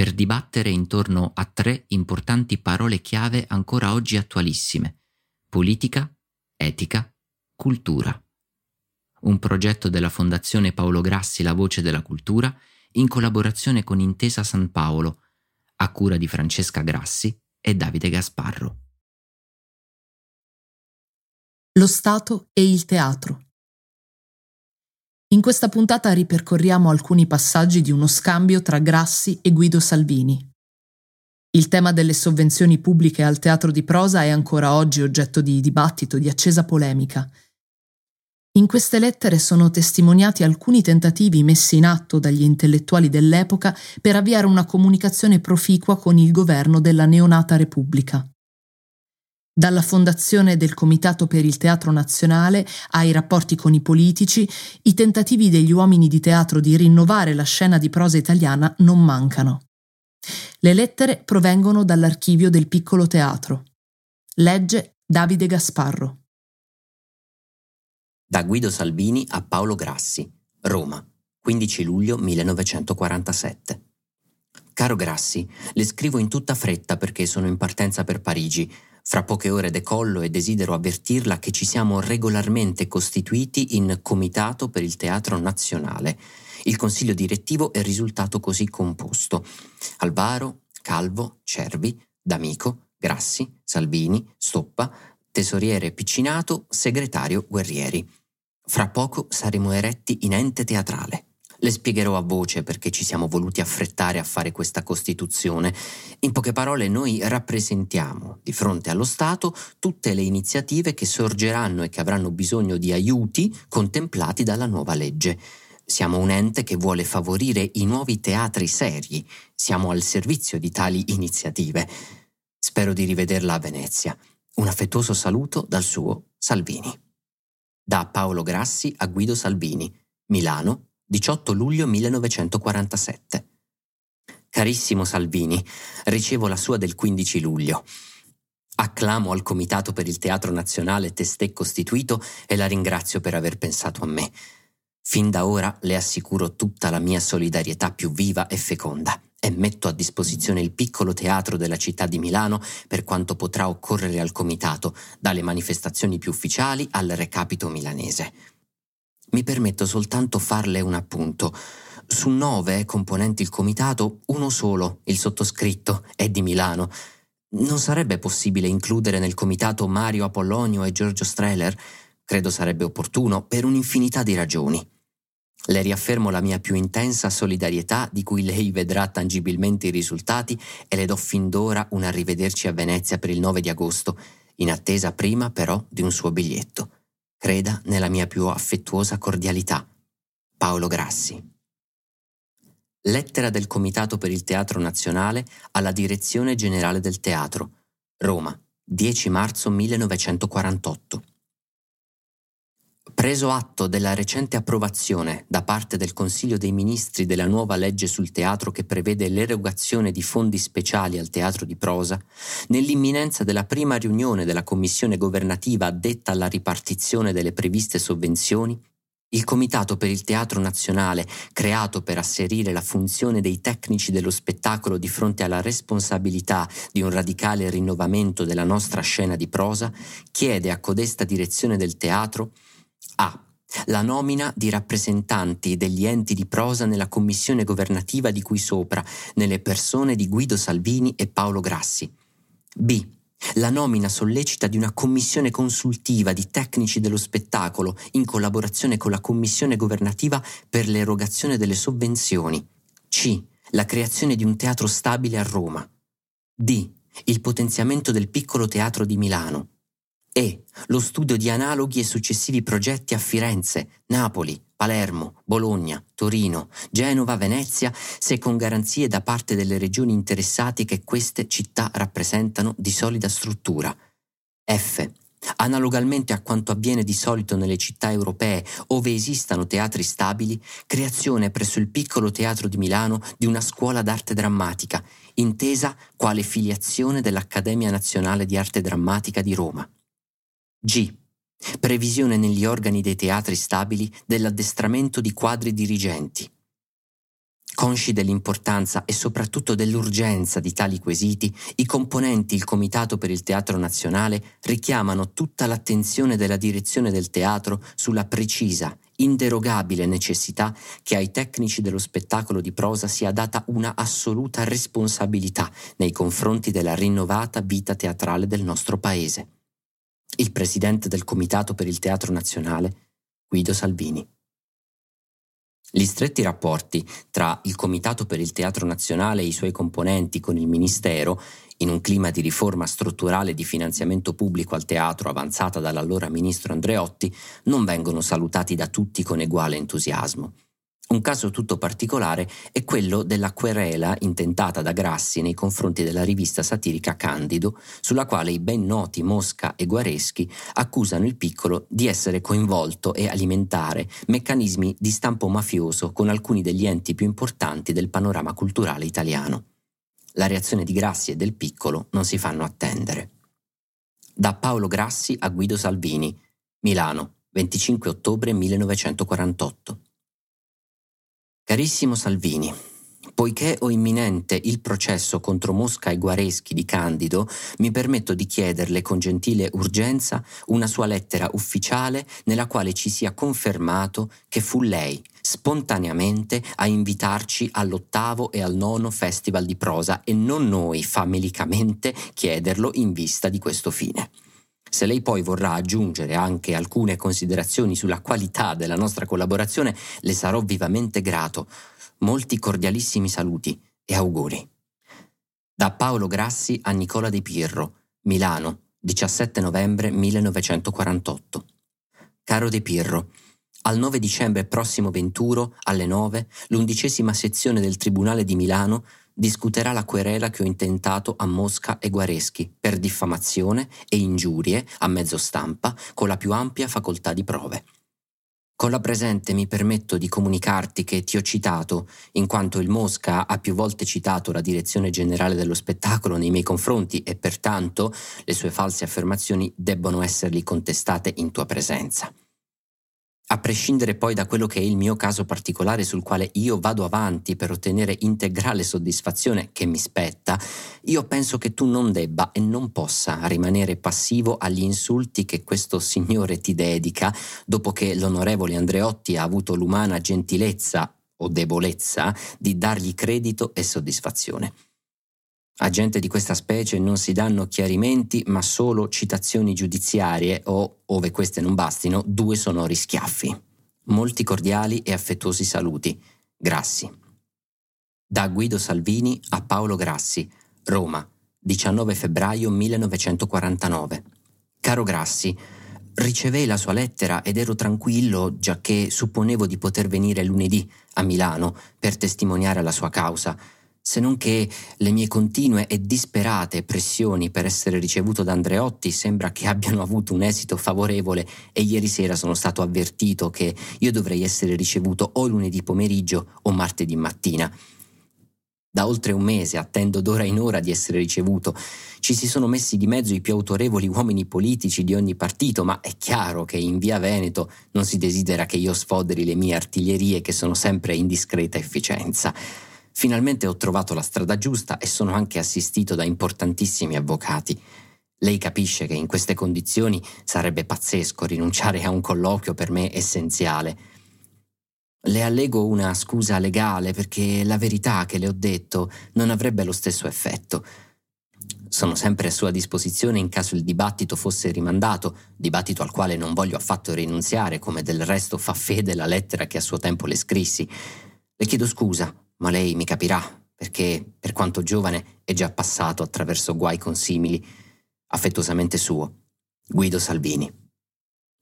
per dibattere intorno a tre importanti parole chiave ancora oggi attualissime. Politica, etica, cultura. Un progetto della Fondazione Paolo Grassi La Voce della Cultura in collaborazione con Intesa San Paolo, a cura di Francesca Grassi e Davide Gasparro. Lo Stato e il teatro. In questa puntata ripercorriamo alcuni passaggi di uno scambio tra Grassi e Guido Salvini. Il tema delle sovvenzioni pubbliche al teatro di prosa è ancora oggi oggetto di dibattito, di accesa polemica. In queste lettere sono testimoniati alcuni tentativi messi in atto dagli intellettuali dell'epoca per avviare una comunicazione proficua con il governo della neonata Repubblica. Dalla fondazione del Comitato per il Teatro Nazionale ai rapporti con i politici, i tentativi degli uomini di teatro di rinnovare la scena di prosa italiana non mancano. Le lettere provengono dall'archivio del piccolo teatro. Legge Davide Gasparro. Da Guido Salvini a Paolo Grassi, Roma, 15 luglio 1947. Caro Grassi, le scrivo in tutta fretta perché sono in partenza per Parigi fra poche ore decollo e desidero avvertirla che ci siamo regolarmente costituiti in Comitato per il Teatro Nazionale. Il consiglio direttivo è risultato così composto. Alvaro, Calvo, Cervi, D'Amico, Grassi, Salvini, Stoppa, tesoriere Piccinato, segretario Guerrieri. Fra poco saremo eretti in ente teatrale. Le spiegherò a voce perché ci siamo voluti affrettare a fare questa Costituzione. In poche parole, noi rappresentiamo di fronte allo Stato tutte le iniziative che sorgeranno e che avranno bisogno di aiuti contemplati dalla nuova legge. Siamo un ente che vuole favorire i nuovi teatri seri. Siamo al servizio di tali iniziative. Spero di rivederla a Venezia. Un affettuoso saluto dal suo Salvini. Da Paolo Grassi a Guido Salvini, Milano, 18 luglio 1947. Carissimo Salvini, ricevo la sua del 15 luglio. Acclamo al Comitato per il Teatro Nazionale testè costituito e la ringrazio per aver pensato a me. Fin da ora le assicuro tutta la mia solidarietà più viva e feconda e metto a disposizione il piccolo teatro della città di Milano per quanto potrà occorrere al Comitato, dalle manifestazioni più ufficiali al recapito milanese. Mi permetto soltanto farle un appunto. Su nove componenti il comitato, uno solo, il sottoscritto, è di Milano. Non sarebbe possibile includere nel comitato Mario Apollonio e Giorgio Streller? Credo sarebbe opportuno per un'infinità di ragioni. Le riaffermo la mia più intensa solidarietà di cui lei vedrà tangibilmente i risultati e le do fin d'ora un arrivederci a Venezia per il 9 di agosto, in attesa prima però di un suo biglietto. Creda nella mia più affettuosa cordialità. Paolo Grassi. Lettera del Comitato per il Teatro Nazionale alla Direzione Generale del Teatro, Roma, 10 marzo 1948. Preso atto della recente approvazione da parte del Consiglio dei Ministri della nuova legge sul teatro che prevede l'erogazione di fondi speciali al teatro di prosa, nell'imminenza della prima riunione della Commissione governativa addetta alla ripartizione delle previste sovvenzioni, il Comitato per il Teatro Nazionale, creato per asserire la funzione dei tecnici dello spettacolo di fronte alla responsabilità di un radicale rinnovamento della nostra scena di prosa, chiede a codesta direzione del teatro a. La nomina di rappresentanti degli enti di prosa nella commissione governativa di cui sopra, nelle persone di Guido Salvini e Paolo Grassi. B. la nomina sollecita di una commissione consultiva di tecnici dello spettacolo in collaborazione con la commissione governativa per l'erogazione delle sovvenzioni. C. La creazione di un teatro stabile a Roma. D. Il potenziamento del piccolo teatro di Milano. E. Lo studio di analoghi e successivi progetti a Firenze, Napoli, Palermo, Bologna, Torino, Genova, Venezia, se con garanzie da parte delle regioni interessate che queste città rappresentano di solida struttura. F. Analogamente a quanto avviene di solito nelle città europee, ove esistano teatri stabili, creazione presso il piccolo teatro di Milano di una scuola d'arte drammatica, intesa quale filiazione dell'Accademia Nazionale di Arte Drammatica di Roma. G. Previsione negli organi dei teatri stabili dell'addestramento di quadri dirigenti. Consci dell'importanza e soprattutto dell'urgenza di tali quesiti, i componenti il Comitato per il Teatro Nazionale richiamano tutta l'attenzione della direzione del teatro sulla precisa, inderogabile necessità che ai tecnici dello spettacolo di prosa sia data una assoluta responsabilità nei confronti della rinnovata vita teatrale del nostro Paese il presidente del Comitato per il Teatro Nazionale, Guido Salvini. Gli stretti rapporti tra il Comitato per il Teatro Nazionale e i suoi componenti con il Ministero, in un clima di riforma strutturale di finanziamento pubblico al teatro avanzata dall'allora ministro Andreotti, non vengono salutati da tutti con uguale entusiasmo. Un caso tutto particolare è quello della querela intentata da Grassi nei confronti della rivista satirica Candido, sulla quale i ben noti Mosca e Guareschi accusano il piccolo di essere coinvolto e alimentare meccanismi di stampo mafioso con alcuni degli enti più importanti del panorama culturale italiano. La reazione di Grassi e del piccolo non si fanno attendere. Da Paolo Grassi a Guido Salvini, Milano, 25 ottobre 1948. Carissimo Salvini, poiché ho imminente il processo contro Mosca e Guareschi di Candido, mi permetto di chiederle con gentile urgenza una sua lettera ufficiale nella quale ci sia confermato che fu lei, spontaneamente, a invitarci all'ottavo e al nono Festival di prosa e non noi famelicamente chiederlo in vista di questo fine. Se lei poi vorrà aggiungere anche alcune considerazioni sulla qualità della nostra collaborazione, le sarò vivamente grato. Molti cordialissimi saluti e auguri. Da Paolo Grassi a Nicola Di Pirro, Milano, 17 novembre 1948. Caro De Pirro, al 9 dicembre prossimo venturo, alle 9, l'undicesima sezione del Tribunale di Milano discuterà la querela che ho intentato a Mosca e Guareschi per diffamazione e ingiurie a mezzo stampa con la più ampia facoltà di prove. Con la presente mi permetto di comunicarti che ti ho citato, in quanto il Mosca ha più volte citato la direzione generale dello spettacolo nei miei confronti e pertanto le sue false affermazioni debbono essergli contestate in tua presenza. A prescindere poi da quello che è il mio caso particolare sul quale io vado avanti per ottenere integrale soddisfazione che mi spetta, io penso che tu non debba e non possa rimanere passivo agli insulti che questo signore ti dedica dopo che l'onorevole Andreotti ha avuto l'umana gentilezza o debolezza di dargli credito e soddisfazione. A gente di questa specie non si danno chiarimenti, ma solo citazioni giudiziarie o, ove queste non bastino, due sonori schiaffi. Molti cordiali e affettuosi saluti. Grassi. Da Guido Salvini a Paolo Grassi, Roma, 19 febbraio 1949. Caro Grassi, ricevei la sua lettera ed ero tranquillo giacché supponevo di poter venire lunedì a Milano per testimoniare la sua causa se non che le mie continue e disperate pressioni per essere ricevuto da Andreotti sembra che abbiano avuto un esito favorevole e ieri sera sono stato avvertito che io dovrei essere ricevuto o lunedì pomeriggio o martedì mattina. Da oltre un mese attendo d'ora in ora di essere ricevuto. Ci si sono messi di mezzo i più autorevoli uomini politici di ogni partito, ma è chiaro che in via Veneto non si desidera che io sfoderi le mie artiglierie che sono sempre in discreta efficienza. Finalmente ho trovato la strada giusta e sono anche assistito da importantissimi avvocati. Lei capisce che in queste condizioni sarebbe pazzesco rinunciare a un colloquio per me essenziale. Le allego una scusa legale perché la verità che le ho detto non avrebbe lo stesso effetto. sono sempre a sua disposizione in caso il dibattito fosse rimandato, dibattito al quale non voglio affatto rinunziare, come del resto fa fede la lettera che a suo tempo le scrissi. Le chiedo scusa, ma lei mi capirà, perché, per quanto giovane, è già passato attraverso guai consimili. Affettuosamente suo, Guido Salvini.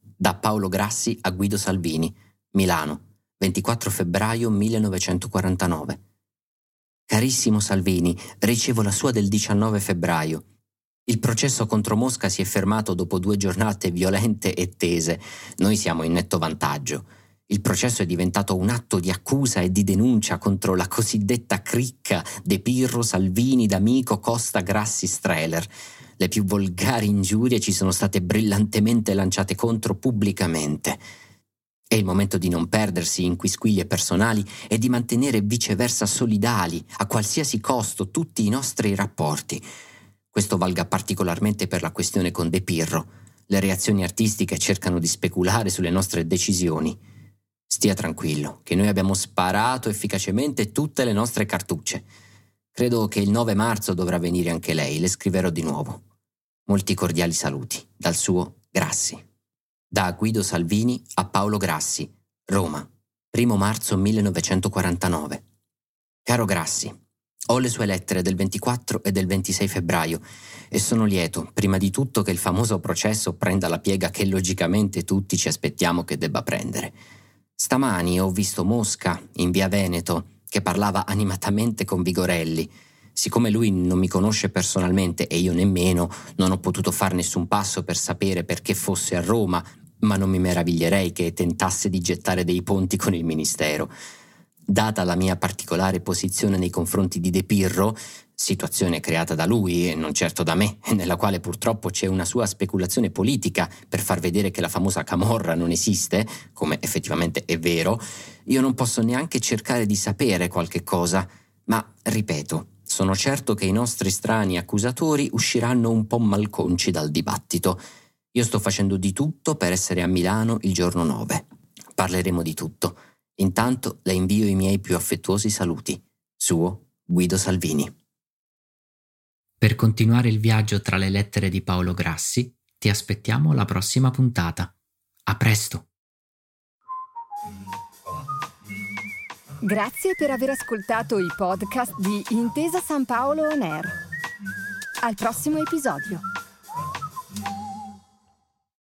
Da Paolo Grassi a Guido Salvini, Milano, 24 febbraio 1949. Carissimo Salvini, ricevo la sua del 19 febbraio. Il processo contro Mosca si è fermato dopo due giornate violente e tese. Noi siamo in netto vantaggio. Il processo è diventato un atto di accusa e di denuncia contro la cosiddetta cricca De Pirro, Salvini, D'Amico, Costa, Grassi, Streller. Le più volgari ingiurie ci sono state brillantemente lanciate contro pubblicamente. È il momento di non perdersi in quisquiglie personali e di mantenere viceversa solidali, a qualsiasi costo, tutti i nostri rapporti. Questo valga particolarmente per la questione con De Pirro. Le reazioni artistiche cercano di speculare sulle nostre decisioni. Stia tranquillo, che noi abbiamo sparato efficacemente tutte le nostre cartucce. Credo che il 9 marzo dovrà venire anche lei, le scriverò di nuovo. Molti cordiali saluti, dal suo Grassi. Da Guido Salvini a Paolo Grassi, Roma, 1 marzo 1949. Caro Grassi, ho le sue lettere del 24 e del 26 febbraio e sono lieto, prima di tutto, che il famoso processo prenda la piega che logicamente tutti ci aspettiamo che debba prendere. Stamani ho visto Mosca, in via Veneto, che parlava animatamente con Vigorelli. Siccome lui non mi conosce personalmente e io nemmeno, non ho potuto fare nessun passo per sapere perché fosse a Roma, ma non mi meraviglierei che tentasse di gettare dei ponti con il Ministero. Data la mia particolare posizione nei confronti di De Pirro, situazione creata da lui e non certo da me, nella quale purtroppo c'è una sua speculazione politica per far vedere che la famosa Camorra non esiste, come effettivamente è vero, io non posso neanche cercare di sapere qualche cosa, ma ripeto, sono certo che i nostri strani accusatori usciranno un po' malconci dal dibattito. Io sto facendo di tutto per essere a Milano il giorno 9. Parleremo di tutto. Intanto le invio i miei più affettuosi saluti. Suo Guido Salvini. Per continuare il viaggio tra le lettere di Paolo Grassi, ti aspettiamo alla prossima puntata. A presto! Grazie per aver ascoltato i podcast di Intesa San Paolo On Air. Al prossimo episodio.